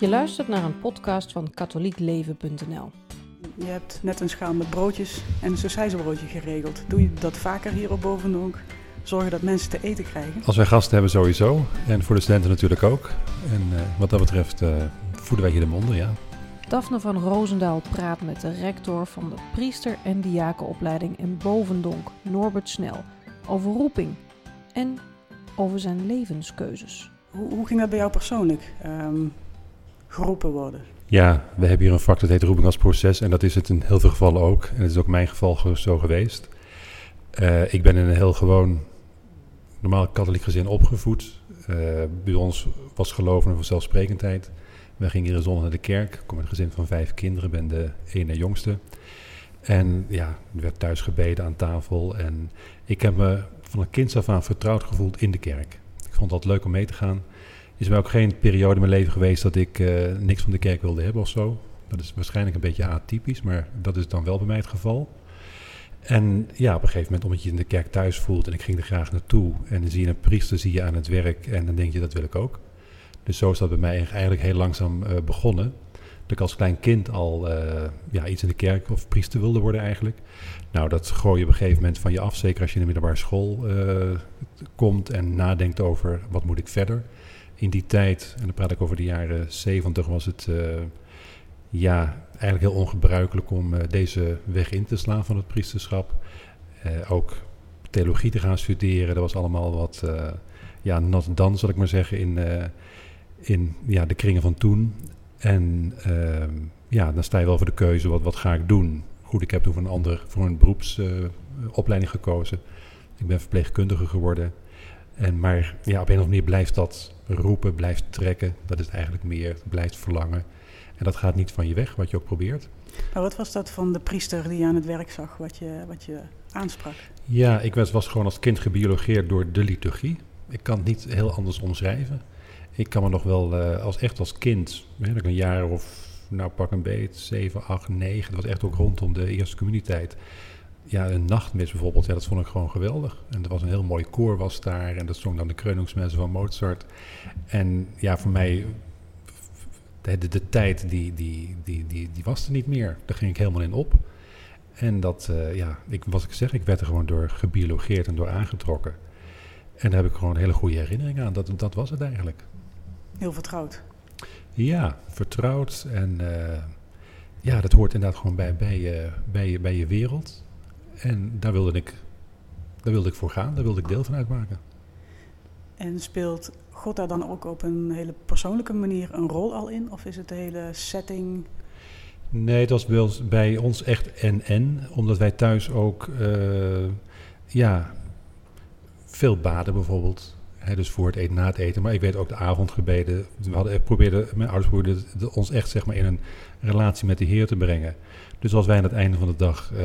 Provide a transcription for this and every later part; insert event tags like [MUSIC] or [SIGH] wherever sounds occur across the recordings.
Je luistert naar een podcast van katholiekleven.nl. Je hebt net een schaal met broodjes en een sausijzenbroodje geregeld. Doe je dat vaker hier op Bovendonk? Zorgen dat mensen te eten krijgen? Als wij gasten hebben sowieso. En voor de studenten natuurlijk ook. En uh, wat dat betreft uh, voeden wij hier de monden, ja. Daphne van Roosendaal praat met de rector van de priester- en diakenopleiding in Bovendonk, Norbert Snel, over roeping en over zijn levenskeuzes. Hoe, hoe ging dat bij jou persoonlijk? Um, geroepen worden? Ja, we hebben hier een vak dat heet roeping als proces. En dat is het in heel veel gevallen ook. En het is ook mijn geval zo geweest. Uh, ik ben in een heel gewoon normaal katholiek gezin opgevoed. Uh, bij ons was geloven een vanzelfsprekendheid. We gingen iedere zondag naar de kerk. Ik kom uit een gezin van vijf kinderen, ben de ene jongste. En ja, er werd thuis gebeden aan tafel. En ik heb me van een kind af aan vertrouwd gevoeld in de kerk. Ik vond het leuk om mee te gaan. Is er ook geen periode in mijn leven geweest dat ik uh, niks van de kerk wilde hebben of zo. Dat is waarschijnlijk een beetje atypisch, maar dat is dan wel bij mij het geval. En ja, op een gegeven moment, omdat je in de kerk thuis voelt en ik ging er graag naartoe. En dan zie je een priester zie je aan het werk en dan denk je, dat wil ik ook. Dus zo is dat bij mij eigenlijk heel langzaam uh, begonnen. Dat ik als klein kind al uh, ja, iets in de kerk of priester wilde worden eigenlijk. Nou, dat gooi je op een gegeven moment van je af. Zeker als je in de middelbare school komt en nadenkt over wat moet ik verder. In die tijd, en dan praat ik over de jaren zeventig, was het ja, eigenlijk heel ongebruikelijk om uh, deze weg in te slaan van het priesterschap. Uh, ook theologie te gaan studeren, dat was allemaal wat, ja, not dan zal ik maar zeggen, in, in ja, de kringen van toen. En ehm, ja, dan sta je wel voor de keuze, wat, wat ga ik doen? Goed, ik heb toen voor een, ander, voor een beroepsopleiding gekozen. Ik ben verpleegkundige geworden. En, maar ja, op een of andere manier blijft dat roepen, blijft trekken. Dat is eigenlijk meer, blijft verlangen. En dat gaat niet van je weg, wat je ook probeert. Maar wat was dat van de priester die je aan het werk zag, wat je, wat je aansprak? Ja, ik was, was gewoon als kind gebiologeerd door de liturgie. Ik kan het niet heel anders omschrijven. Ik kan me nog wel, uh, als echt als kind, hè, een jaar of, nou pak een beet, 7, 8, 9, dat was echt ook rondom de eerste communiteit. Ja, een nachtmis bijvoorbeeld, ja, dat vond ik gewoon geweldig. En er was een heel mooi koor was daar en dat zong dan de Kreuningsmessen van Mozart. En ja, voor mij de, de, de, tijd die, die, die, die, die was er niet meer. Daar ging ik helemaal in op. En dat, uh, ja, ik, wat ik zeg, ik werd er gewoon door gebiologeerd en door aangetrokken. En daar heb ik gewoon hele goede herinneringen aan. Dat, dat was het eigenlijk. Heel vertrouwd. Ja, vertrouwd. En uh, ja, dat hoort inderdaad gewoon bij, bij, je, bij, je, bij je wereld. En daar wilde, ik, daar wilde ik voor gaan. Daar wilde ik deel van uitmaken. En speelt God daar dan ook op een hele persoonlijke manier een rol al in? Of is het de hele setting? Nee, dat was bij ons echt en-en. Omdat wij thuis ook uh, ja, veel baden bijvoorbeeld. He, dus voor het eten, na het eten. Maar ik weet ook de avondgebeden. We hadden, probeerden, mijn ouders probeerden ons echt zeg maar, in een relatie met de Heer te brengen. Dus als wij aan het einde van de dag uh,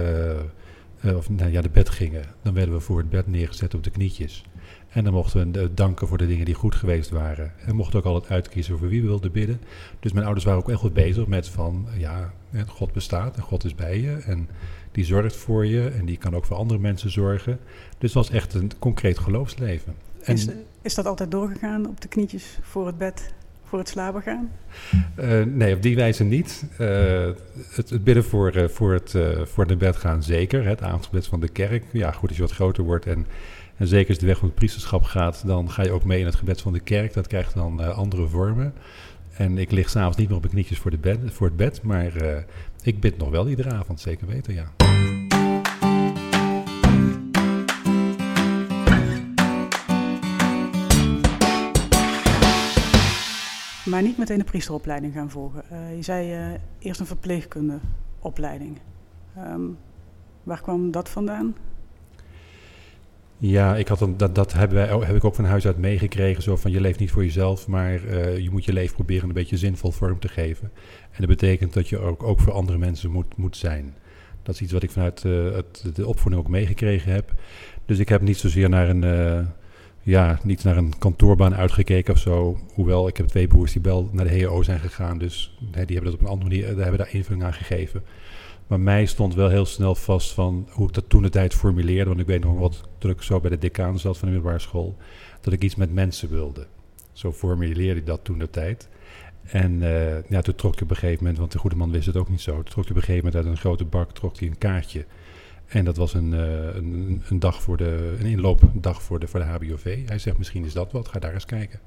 uh, of, nou, ja, de bed gingen, dan werden we voor het bed neergezet op de knietjes. En dan mochten we danken voor de dingen die goed geweest waren. En mochten ook altijd uitkiezen voor wie we wilden bidden. Dus mijn ouders waren ook echt goed bezig met van, ja, God bestaat en God is bij je. En die zorgt voor je en die kan ook voor andere mensen zorgen. Dus het was echt een concreet geloofsleven. En, is, is dat altijd doorgegaan op de knietjes voor het bed? Voor het slapen gaan? Uh, nee, op die wijze niet. Uh, het, bidden voor, uh, voor, het, voor de bed gaan zeker. Het avondgebed van de kerk. Ja, goed, als je wat groter wordt en en zeker als de weg van het priesterschap gaat, dan ga je ook mee in het gebed van de kerk. Dat krijgt dan andere vormen. En ik lig s'avonds niet meer op mijn knietjes voor, de bed, voor het bed, maar ik bid nog wel iedere avond, zeker weten, ja. Maar niet meteen de priesteropleiding gaan volgen. Uh, je zei eerst een verpleegkundeopleiding. Um, waar kwam dat vandaan? Ja, ik had dat, dat hebben wij, heb ik ook van huis uit meegekregen. Zo van je leeft niet voor jezelf, maar uh, je moet je leven proberen een beetje zinvol vorm te geven. En dat betekent dat je ook, ook voor andere mensen moet, moet zijn. Dat is iets wat ik vanuit het, de opvoeding ook meegekregen heb. Dus ik heb niet zozeer naar een, ja, niet naar een kantoorbaan uitgekeken of zo. Hoewel, ik heb twee broers die wel naar de HO zijn gegaan. Dus nee, die hebben dat op een andere manier, daar hebben daar invulling aan gegeven. Maar mij stond wel heel snel vast van hoe ik dat toen de tijd formuleerde. Want ik weet nog wat, ik zo bij de decaan zat van de middelbare school, dat ik iets met mensen wilde. Zo formuleerde ik dat toen de tijd. En uh, ja, toen trok je op een gegeven moment, want de goede man wist het ook niet zo, toen trok je op een gegeven moment uit een grote bak trok hij een kaartje. En dat was een, uh, een, een, dag voor de, een inloopdag voor de, voor de HBOV. Hij zegt, misschien is dat wat, ga daar eens kijken.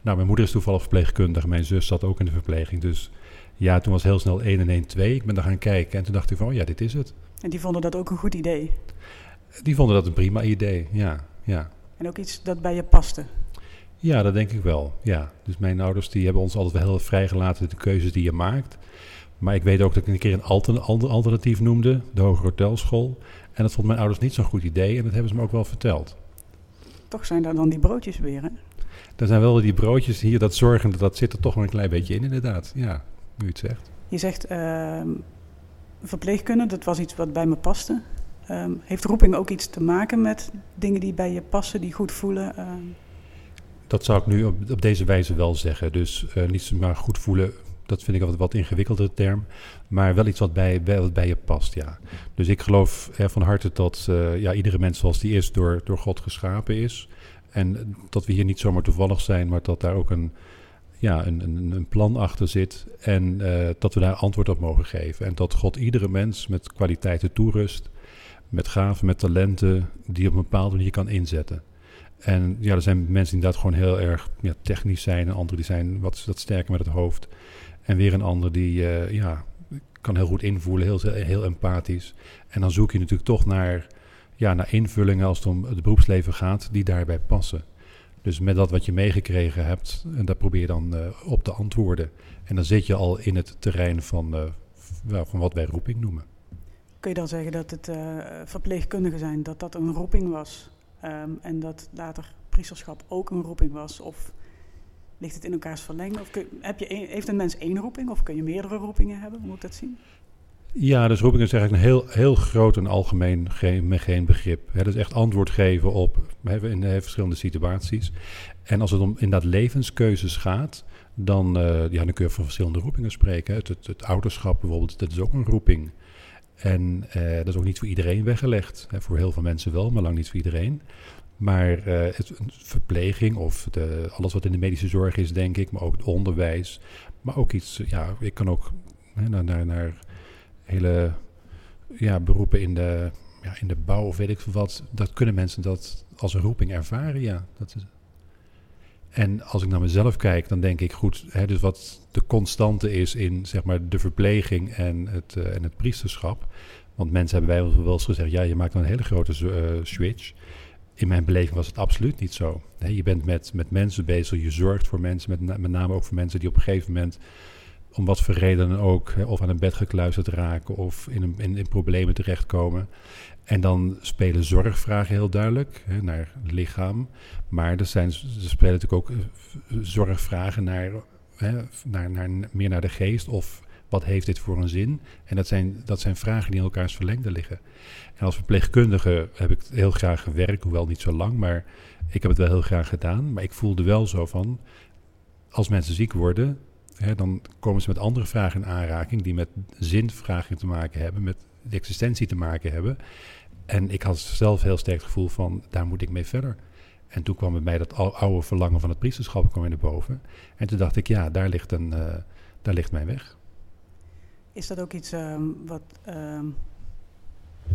Nou, mijn moeder is toevallig verpleegkundige, mijn zus zat ook in de verpleging. Dus ja, toen was heel snel 1 en 1 2. Ik ben daar gaan kijken en toen dacht ik van, oh ja, dit is het. En die vonden dat ook een goed idee? Die vonden dat een prima idee, ja. ja. En ook iets dat bij je paste? Ja, dat denk ik wel. Ja. Dus mijn ouders die hebben ons altijd wel heel vrijgelaten de keuzes die je maakt. Maar ik weet ook dat ik een keer een alternatief noemde, de Hoge Hotelschool. En dat vond mijn ouders niet zo'n goed idee en dat hebben ze me ook wel verteld. Toch zijn daar dan die broodjes weer, hè? Er zijn wel die broodjes hier, dat zorgen, dat zit er toch wel een klein beetje in, inderdaad. Ja, nu je het zegt. Je zegt uh, verpleegkunde, dat was iets wat bij me paste. Um, heeft roeping ook iets te maken met dingen die bij je passen, die goed voelen? Uh... Dat zou ik nu op, op, deze wijze wel zeggen. Dus uh, niet maar goed voelen, dat vind ik een wat ingewikkelder term. Maar wel iets wat bij, wat bij je past, ja. Dus ik geloof van harte dat uh, ja, iedere mens zoals die is door, door God geschapen is. En dat we hier niet zomaar toevallig zijn, maar dat daar ook een, ja, een, een, een plan achter zit. En uh, dat we daar antwoord op mogen geven. En dat God iedere mens met kwaliteiten toerust. Met gaven, met talenten, die op een bepaalde manier kan inzetten. En ja, er zijn mensen die inderdaad gewoon heel erg ja, technisch zijn. En anderen die zijn wat, wat sterker met het hoofd. En weer een ander die uh, ja, kan heel goed invoelen, heel, heel empathisch. En dan zoek je natuurlijk toch naar, ja, naar invullingen als het om het beroepsleven gaat, die daarbij passen. Dus met dat wat je meegekregen hebt, en daar probeer je dan uh, op te antwoorden. En dan zit je al in het terrein van, uh, van wat wij roeping noemen. Kun je dan zeggen dat het verpleegkundigen zijn, dat dat een roeping was? Um, en dat later priesterschap ook een roeping was? Of ligt het in elkaars verlengde? Of heb je heeft een mens één roeping of kun je meerdere roepingen hebben? Hoe moet dat zien? Ja, dus roeping is eigenlijk een heel, heel groot en algemeen geen, geen begrip. Hè, dat is echt antwoord geven op in de verschillende situaties. En als het om inderdaad levenskeuzes gaat, dan, uh, ja, dan kun je van verschillende roepingen spreken. Het, het, het, ouderschap bijvoorbeeld, dat is ook een roeping. En uh, dat is ook niet voor iedereen weggelegd. Voor heel veel mensen wel, maar lang niet voor iedereen. Maar uh, het, verpleging of de, alles wat in de medische zorg is, denk ik, maar ook het onderwijs. Maar ook iets, ja, ik kan ook hè, naar, naar, hele ja, beroepen in de, ja, in de bouw of weet ik wat. Dat kunnen mensen dat als een roeping ervaren, ja. Dat is, en als ik naar mezelf kijk, dan denk ik goed, hè, dus wat de constante is in zeg maar, de verpleging en het, uh, en het priesterschap. Want mensen hebben wij wel eens gezegd, ja, je maakt een hele grote uh, switch. In mijn beleving was het absoluut niet zo. je bent met, met mensen bezig, je zorgt voor mensen, met, met name ook voor mensen die op een gegeven moment, om wat voor redenen ook, of aan een bed gekluisterd raken of in, een, in, problemen terechtkomen. En dan spelen zorgvragen heel duidelijk hè, naar lichaam. Maar er, zijn, er spelen natuurlijk ook eh, zorgvragen naar, hè, naar, naar, meer naar de geest. Of wat heeft dit voor een zin? En dat zijn, dat zijn vragen die in elkaars verlengde liggen. En als verpleegkundige heb ik heel graag gewerkt, hoewel niet zo lang, maar ik heb het wel heel graag gedaan. Maar ik voelde wel zo van, als mensen ziek worden, hè, dan komen ze met andere vragen in aanraking die met zinvragen te maken hebben, met de existentie te maken hebben. En ik had zelf heel sterk het gevoel van, daar moet ik mee verder. En toen kwam bij mij dat oude verlangen van het priesterschap kwam naar boven. En toen dacht ik, ja, daar ligt, een, uh, daar ligt mijn weg. Is dat ook iets um, wat, um,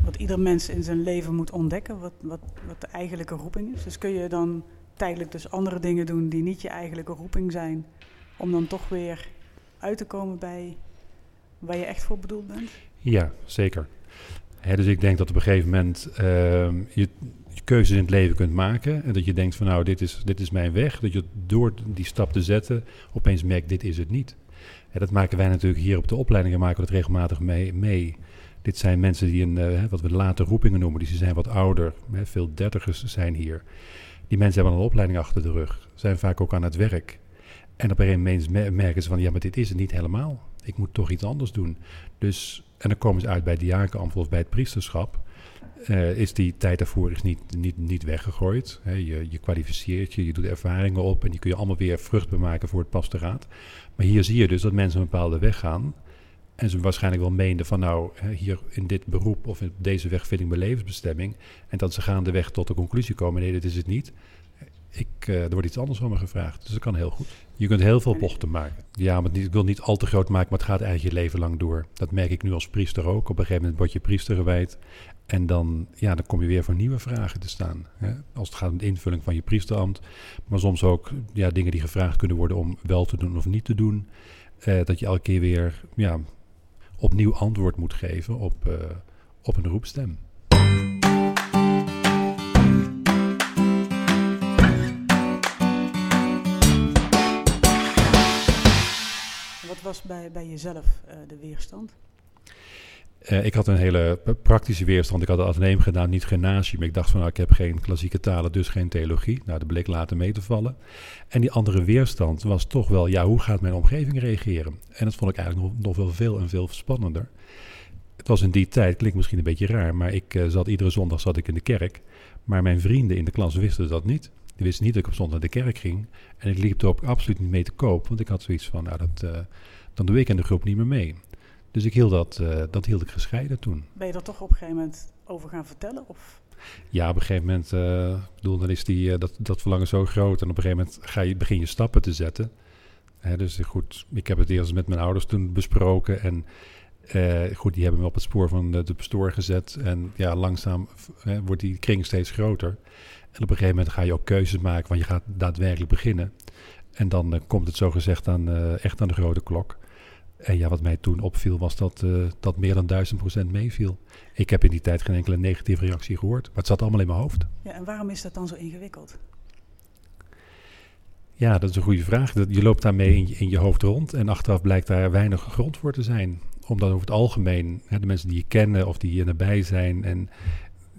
wat ieder mens in zijn leven moet ontdekken? Wat, wat, wat de eigenlijke roeping is? Dus kun je dan tijdelijk dus andere dingen doen die niet je eigenlijke roeping zijn... om dan toch weer uit te komen bij waar je echt voor bedoeld bent? Ja, zeker. dus ik denk dat op een gegeven moment je, je keuzes in het leven kunt maken. En dat je denkt van nou, dit is, dit is mijn weg. Dat je door die stap te zetten opeens merkt, dit is het niet. En dat maken wij natuurlijk hier op de opleidingen, maken we dat regelmatig mee. Dit zijn mensen die een, uh, wat we late roepingen noemen, die zijn wat ouder. Veel dertigers zijn hier. Die mensen hebben een opleiding achter de rug. Zijn vaak ook aan het werk. En op een gegeven moment merken ze van, ja, maar dit is het niet helemaal. Ik moet toch iets anders doen. Dus en dan komen ze uit bij het diakenambt of bij het priesterschap. Uh, is die tijd daarvoor is niet, niet, niet weggegooid. je, je kwalificeert je, je doet ervaringen op en die kun je allemaal weer vruchtbaar maken voor het pastoraat. Maar hier zie je dus dat mensen een bepaalde weg gaan. En ze waarschijnlijk wel meenden van nou, hier in dit beroep of in deze weg vind ik mijn levensbestemming. En dat ze gaandeweg tot de conclusie komen, nee, dit is het niet. Ik, uh, er wordt iets anders van me gevraagd. Dus dat kan heel goed. Je kunt heel veel bochten maken. Ja, maar ik wil niet al te groot maken, maar het gaat eigenlijk je leven lang door. Dat merk ik nu als priester ook. Op een gegeven moment word je priester gewijd. En dan, ja, dan kom je weer voor nieuwe vragen te staan. Hè? Als het gaat om de invulling van je priesterambt. Maar soms ook ja, dingen die gevraagd kunnen worden om wel te doen of niet te doen. Uh, dat je elke keer weer ja, opnieuw antwoord moet geven op, uh, op een roepstem. Was bij, bij jezelf uh, de weerstand? Uh, ik had een hele praktische weerstand. Ik had het ateneum gedaan, niet gymnasium. Ik dacht van, nou, ik heb geen klassieke talen, dus geen theologie. Nou, dat bleek later mee te vallen. En die andere weerstand was toch wel, ja, hoe gaat mijn omgeving reageren? En dat vond ik eigenlijk nog, nog wel veel en veel spannender. Het was in die tijd, klinkt misschien een beetje raar, maar ik uh, zat iedere zondag zat ik in de kerk. Maar mijn vrienden in de klas wisten dat niet. Die wisten niet dat ik op zondag naar de kerk ging. En ik liep er ook absoluut niet mee te koop, want ik had zoiets van, nou, dat, dan doe ik in de groep niet meer mee. Dus ik hield dat, uh, dat hield ik gescheiden toen. Ben je er toch op een gegeven moment over gaan vertellen? Of? Ja, op een gegeven moment, uh, ik bedoel, dan is die, uh, dat, dat verlangen zo groot. En op een gegeven moment ga je, begin je stappen te zetten. Hè, dus goed, ik heb het eerst met mijn ouders toen besproken. En goed, die hebben me op het spoor van de, de pastoor gezet. En ja, langzaam wordt die kring steeds groter. En op een gegeven moment ga je ook keuzes maken, want je gaat daadwerkelijk beginnen. En dan komt het zo gezegd aan, echt aan de grote klok. En ja, wat mij toen opviel was dat uh, dat meer dan duizend procent meeviel. Ik heb in die tijd geen enkele negatieve reactie gehoord, maar het zat allemaal in mijn hoofd. Ja, en waarom is dat dan zo ingewikkeld? Ja, dat is een goede vraag. Je loopt daarmee in je, in je hoofd rond en achteraf blijkt daar weinig grond voor te zijn. Omdat over het algemeen hè, de mensen die je kennen of die hier nabij zijn en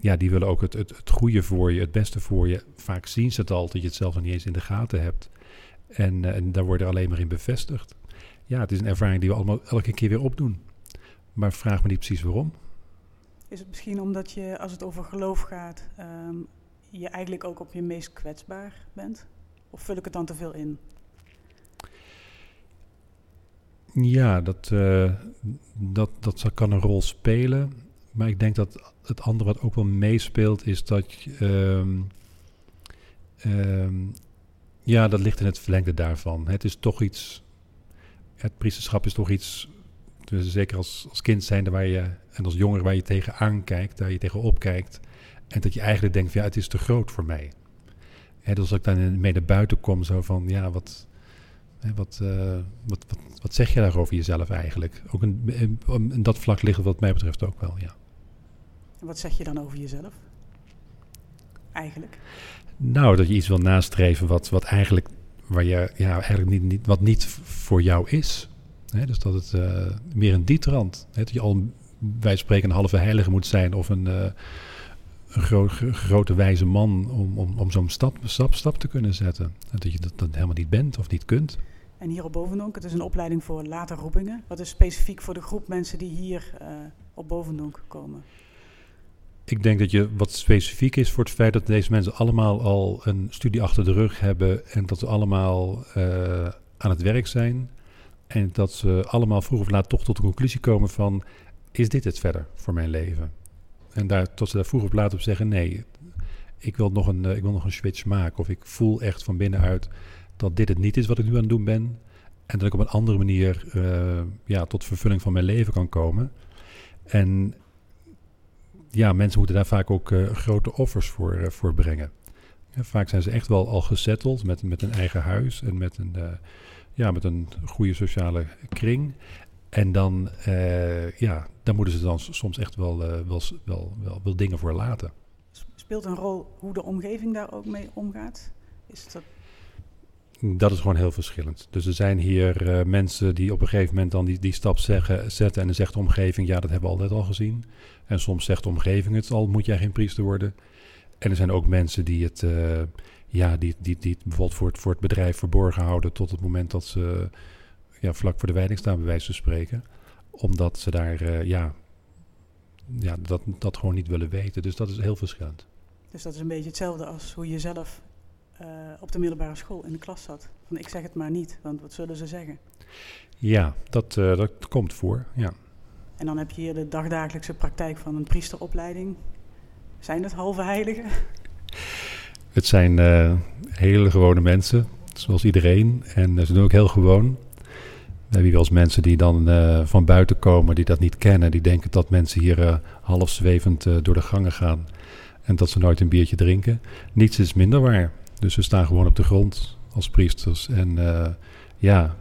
ja, die willen ook het, het, het goede voor je, het beste voor je. Vaak zien ze het al, dat je het zelf nog niet eens in de gaten hebt. En, uh, en daar worden alleen maar in bevestigd ja, het is een ervaring die we allemaal elke keer weer opdoen. Maar vraag me niet precies waarom. Is het misschien omdat je, als het over geloof gaat, um, je eigenlijk ook op je meest kwetsbaar bent? Of vul ik het dan te veel in? Ja, dat, uh, dat, dat kan een rol spelen. Maar ik denk dat het andere wat ook wel meespeelt is dat. Um, um, ja, dat ligt in het verlengde daarvan. Het is toch iets het priesterschap is toch iets, dus zeker als, als kind zijnde waar je, en als jonger waar je tegenaan kijkt, daar je tegenop kijkt. En dat je eigenlijk denkt, van, ja, het is te groot voor mij. Hè, dus als ik dan mee naar buiten kom, zo van, ja, wat, hè, wat, uh, wat, wat, wat, zeg je daarover jezelf eigenlijk? Ook in, dat vlak ligt wat mij betreft ook wel, ja. En wat zeg je dan over jezelf? Eigenlijk? Nou, dat je iets wil nastreven wat, wat eigenlijk waar je ja, eigenlijk niet, niet, wat niet voor jou is. Dus dat het uh, meer een die trant. Dat je al, wij spreken, een halve heilige moet zijn of een, uh, een gro grote wijze man om, om, om zo'n stap, stap, stap te kunnen zetten. Dat je dat, helemaal niet bent of niet kunt. En hier op Bovendonk, het is een opleiding voor later roepingen. Wat is specifiek voor de groep mensen die hier uh, op Bovendonk komen? Ik denk dat je wat specifiek is voor het feit dat deze mensen allemaal al een studie achter de rug hebben en dat ze allemaal uh, aan het werk zijn. En dat ze allemaal vroeg of laat toch tot de conclusie komen van, is dit het verder voor mijn leven? En daar, tot ze daar vroeg of laat op zeggen, nee, ik wil, nog een, uh, ik wil nog een switch maken. Of ik voel echt van binnenuit dat dit het niet is wat ik nu aan het doen ben. En dat ik op een andere manier uh, ja, tot vervulling van mijn leven kan komen. En ja, mensen moeten daar vaak ook uh, grote offers voor, uh, voor brengen. Ja, vaak zijn ze echt wel al gezetteld met, met een eigen huis en met een, uh, ja, met een goede sociale kring. En dan, ja, daar moeten ze dan soms echt wel, wel, wel, wel, wel dingen voor laten. Speelt een rol hoe de omgeving daar ook mee omgaat? Is dat dat is gewoon heel verschillend. Dus er zijn hier uh, mensen die op een gegeven moment dan die, die stap zeggen, zetten en dan zegt de omgeving, ja, dat hebben we altijd al gezien. En soms zegt de omgeving het al, moet jij geen priester worden. En er zijn ook mensen die het, uh, ja, die, die, die het bijvoorbeeld voor het, voor het bedrijf verborgen houden tot het moment dat ze ja, vlak voor de wijding staan, bij wijze van spreken. Omdat ze daar, uh, ja, ja dat, dat gewoon niet willen weten. Dus dat is heel verschillend. Dus dat is een beetje hetzelfde als hoe je zelf op de middelbare school in de klas zat. Van ik zeg het maar niet, want wat zullen ze zeggen? Ja, dat, uh, dat komt voor, ja. En dan heb je hier de dagdagelijkse praktijk van een priesteropleiding. Zijn het halve heiligen? [LAUGHS] Het zijn eh, hele gewone mensen, zoals iedereen. En ze doen ook heel gewoon. We hebben wel eens mensen die dan uh, van buiten komen, die dat niet kennen. Die denken dat mensen hier uh, half zwevend door de gangen gaan. En dat ze nooit een biertje drinken. Niets is minder waar. Dus we staan gewoon op de grond als priesters. En ja,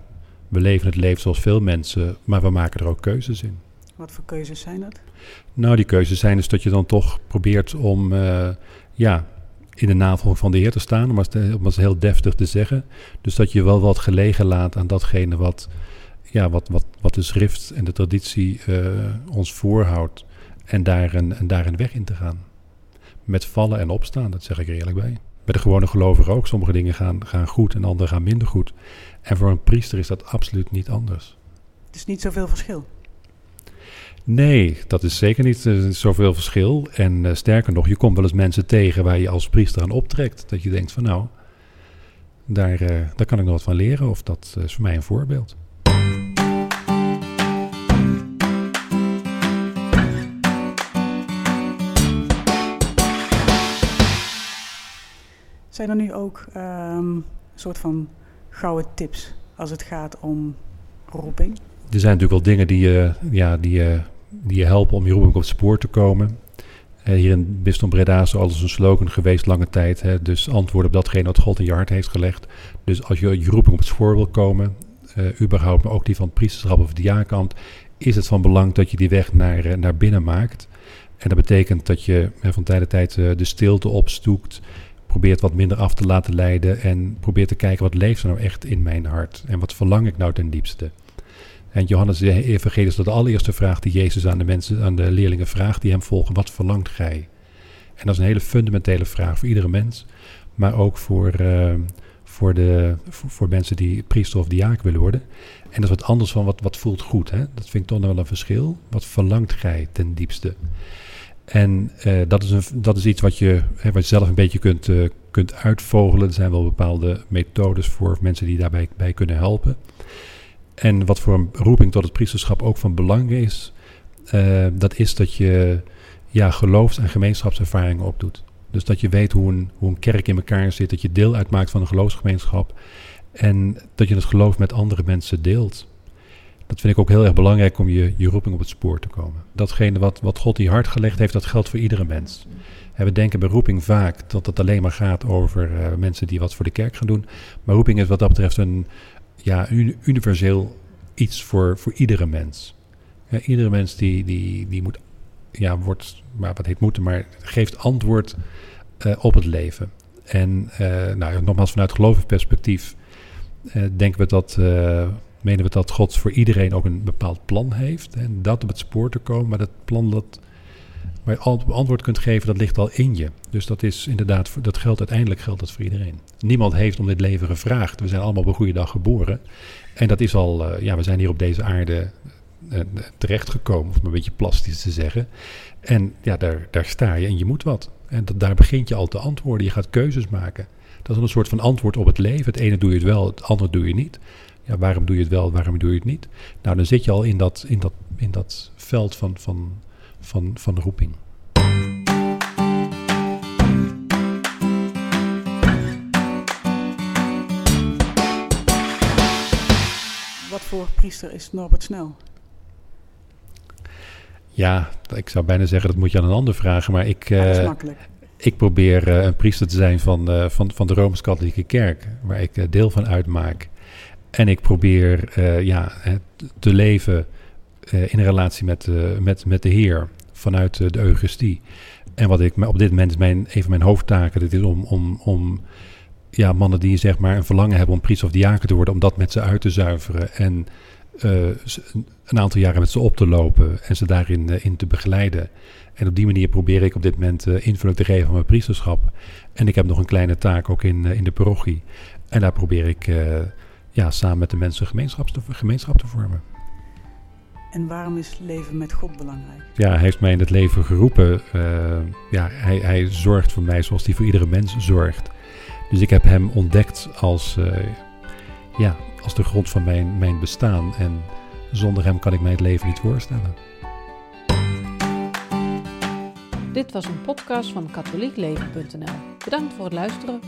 we leven het leven zoals veel mensen, maar we maken er ook keuzes in. Wat voor keuzes zijn dat? Nou, die keuzes zijn dus dat je dan toch probeert om ja, in de navolging van de Heer te staan, om het, om het heel deftig te zeggen. Dus dat je wel wat gelegen laat aan datgene wat ja, wat, wat, wat de schrift en de traditie uh, ons voorhoudt. En daar, een, en daar een weg in te gaan. Met vallen en opstaan, dat zeg ik er eerlijk bij. Bij de gewone gelovigen ook. Sommige dingen gaan, gaan goed en andere gaan minder goed. En voor een priester is dat absoluut niet anders. Het is niet zoveel verschil. Nee, dat is zeker niet uh, zoveel verschil. En uh, sterker nog, je komt wel eens mensen tegen waar je als priester aan optrekt. Dat je denkt van nou, daar, uh, daar kan ik nog wat van leren. Of dat is voor mij een voorbeeld. Zijn er nu ook um, soort van gouden tips als het gaat om roeping? Er zijn natuurlijk wel dingen die je, ja, die je, die je helpen om je roeping op het spoor te komen. Uh, hier in Bistom Breda is alles een slogan geweest lange tijd. Hè, dus antwoorden op datgene wat God in je hart heeft gelegd. Dus als je je roeping op het spoor wil komen, überhaupt, maar ook die van het priesterschap of diaakant, is het van belang dat je die weg naar, naar binnen maakt. En dat betekent dat je van tijd tot tijd de stilte opstoekt, probeert wat minder af te laten leiden en probeert te kijken wat leeft er nou echt in mijn hart en wat verlang ik nou ten diepste. En Johannes de is dat de allereerste vraag die Jezus aan de mensen, aan de leerlingen vraagt die hem volgen: wat verlangt gij? En dat is een hele fundamentele vraag voor iedere mens, maar ook voor, uh, voor, de, voor, voor, mensen die priester of diaak willen worden. En dat is wat anders van wat, wat voelt goed. Hè? Dat vind ik toch nog wel een verschil. Wat verlangt gij ten diepste? En uh, dat, is een, dat is iets wat je, hè, wat je zelf een beetje kunt, uh, kunt uitvogelen. Er zijn wel bepaalde methodes voor mensen die daarbij bij kunnen helpen. En wat voor een roeping tot het priesterschap ook van belang is, uh, dat is dat je ja, geloofs- en gemeenschapservaringen opdoet. Dus dat je weet hoe een, hoe een kerk in elkaar zit, dat je deel uitmaakt van een geloofsgemeenschap. En dat je het geloof met andere mensen deelt. Dat vind ik ook heel erg belangrijk om je, je roeping op het spoor te komen. Datgene wat, wat God in hart gelegd heeft, dat geldt voor iedere mens. En we denken bij roeping vaak dat het alleen maar gaat over uh, mensen die wat voor de kerk gaan doen. Maar roeping is wat dat betreft een ja, universeel iets voor, voor iedere mens. Ja, iedere mens die, die, die moet, ja, wordt, maar wat heet moeten, maar geeft antwoord uh, op het leven. En uh, nou, nogmaals, vanuit gelovigsperspectief denken we dat menen we dat God voor iedereen ook een bepaald plan heeft. En dat op het spoor te komen, maar dat plan dat, waar je antwoord kunt geven, dat ligt al in je. Dus dat is inderdaad, dat geldt uiteindelijk geldt dat voor iedereen. Niemand heeft om dit leven gevraagd. We zijn allemaal op een goede dag geboren. En dat is al, uh, ja, we zijn hier op deze aarde uh, terechtgekomen, om een beetje plastisch te zeggen. En ja, daar, daar sta je en je moet wat. En dat, daar begint je al te antwoorden. Je gaat keuzes maken. Dat is een soort van antwoord op het leven. Het ene doe je het wel, het andere doe je niet. Ja, waarom doe je het wel, waarom doe je het niet? Nou, dan zit je al in dat, in dat, in dat veld van, van, van, van de roeping. Wat voor priester is Norbert Snel? Ja, ik zou bijna zeggen dat moet je aan een ander vragen, maar ik, dat is makkelijk. ik probeer uh, een priester te zijn van, uh, van, van de Rooms-Katholieke Kerk, waar ik deel van uitmaak. En ik probeer uh, ja, te leven uh, in relatie met, uh, met, met de Heer vanuit de Eucharistie. En wat ik op dit moment mijn, een van mijn hoofdtaken, dat is om, om, om ja, mannen die zeg maar een verlangen hebben om priester of diaken te worden, om dat met ze uit te zuiveren en een aantal jaren met ze op te lopen en ze daarin in te begeleiden. En op die manier probeer ik op dit moment invulling te geven aan mijn priesterschap. En ik heb nog een kleine taak ook in, in de parochie. En daar probeer ik ja, samen met de mensen gemeenschap te, gemeenschap te vormen. En waarom is leven met God belangrijk? Ja, hij heeft mij in het leven geroepen. Uh, ja, hij, hij zorgt voor mij zoals hij voor iedere mens zorgt. Dus ik heb hem ontdekt als, uh, ja, als de grond van mijn, mijn bestaan. En zonder hem kan ik mij het leven niet voorstellen. Dit was een podcast van katholiekleven.nl. Bedankt voor het luisteren.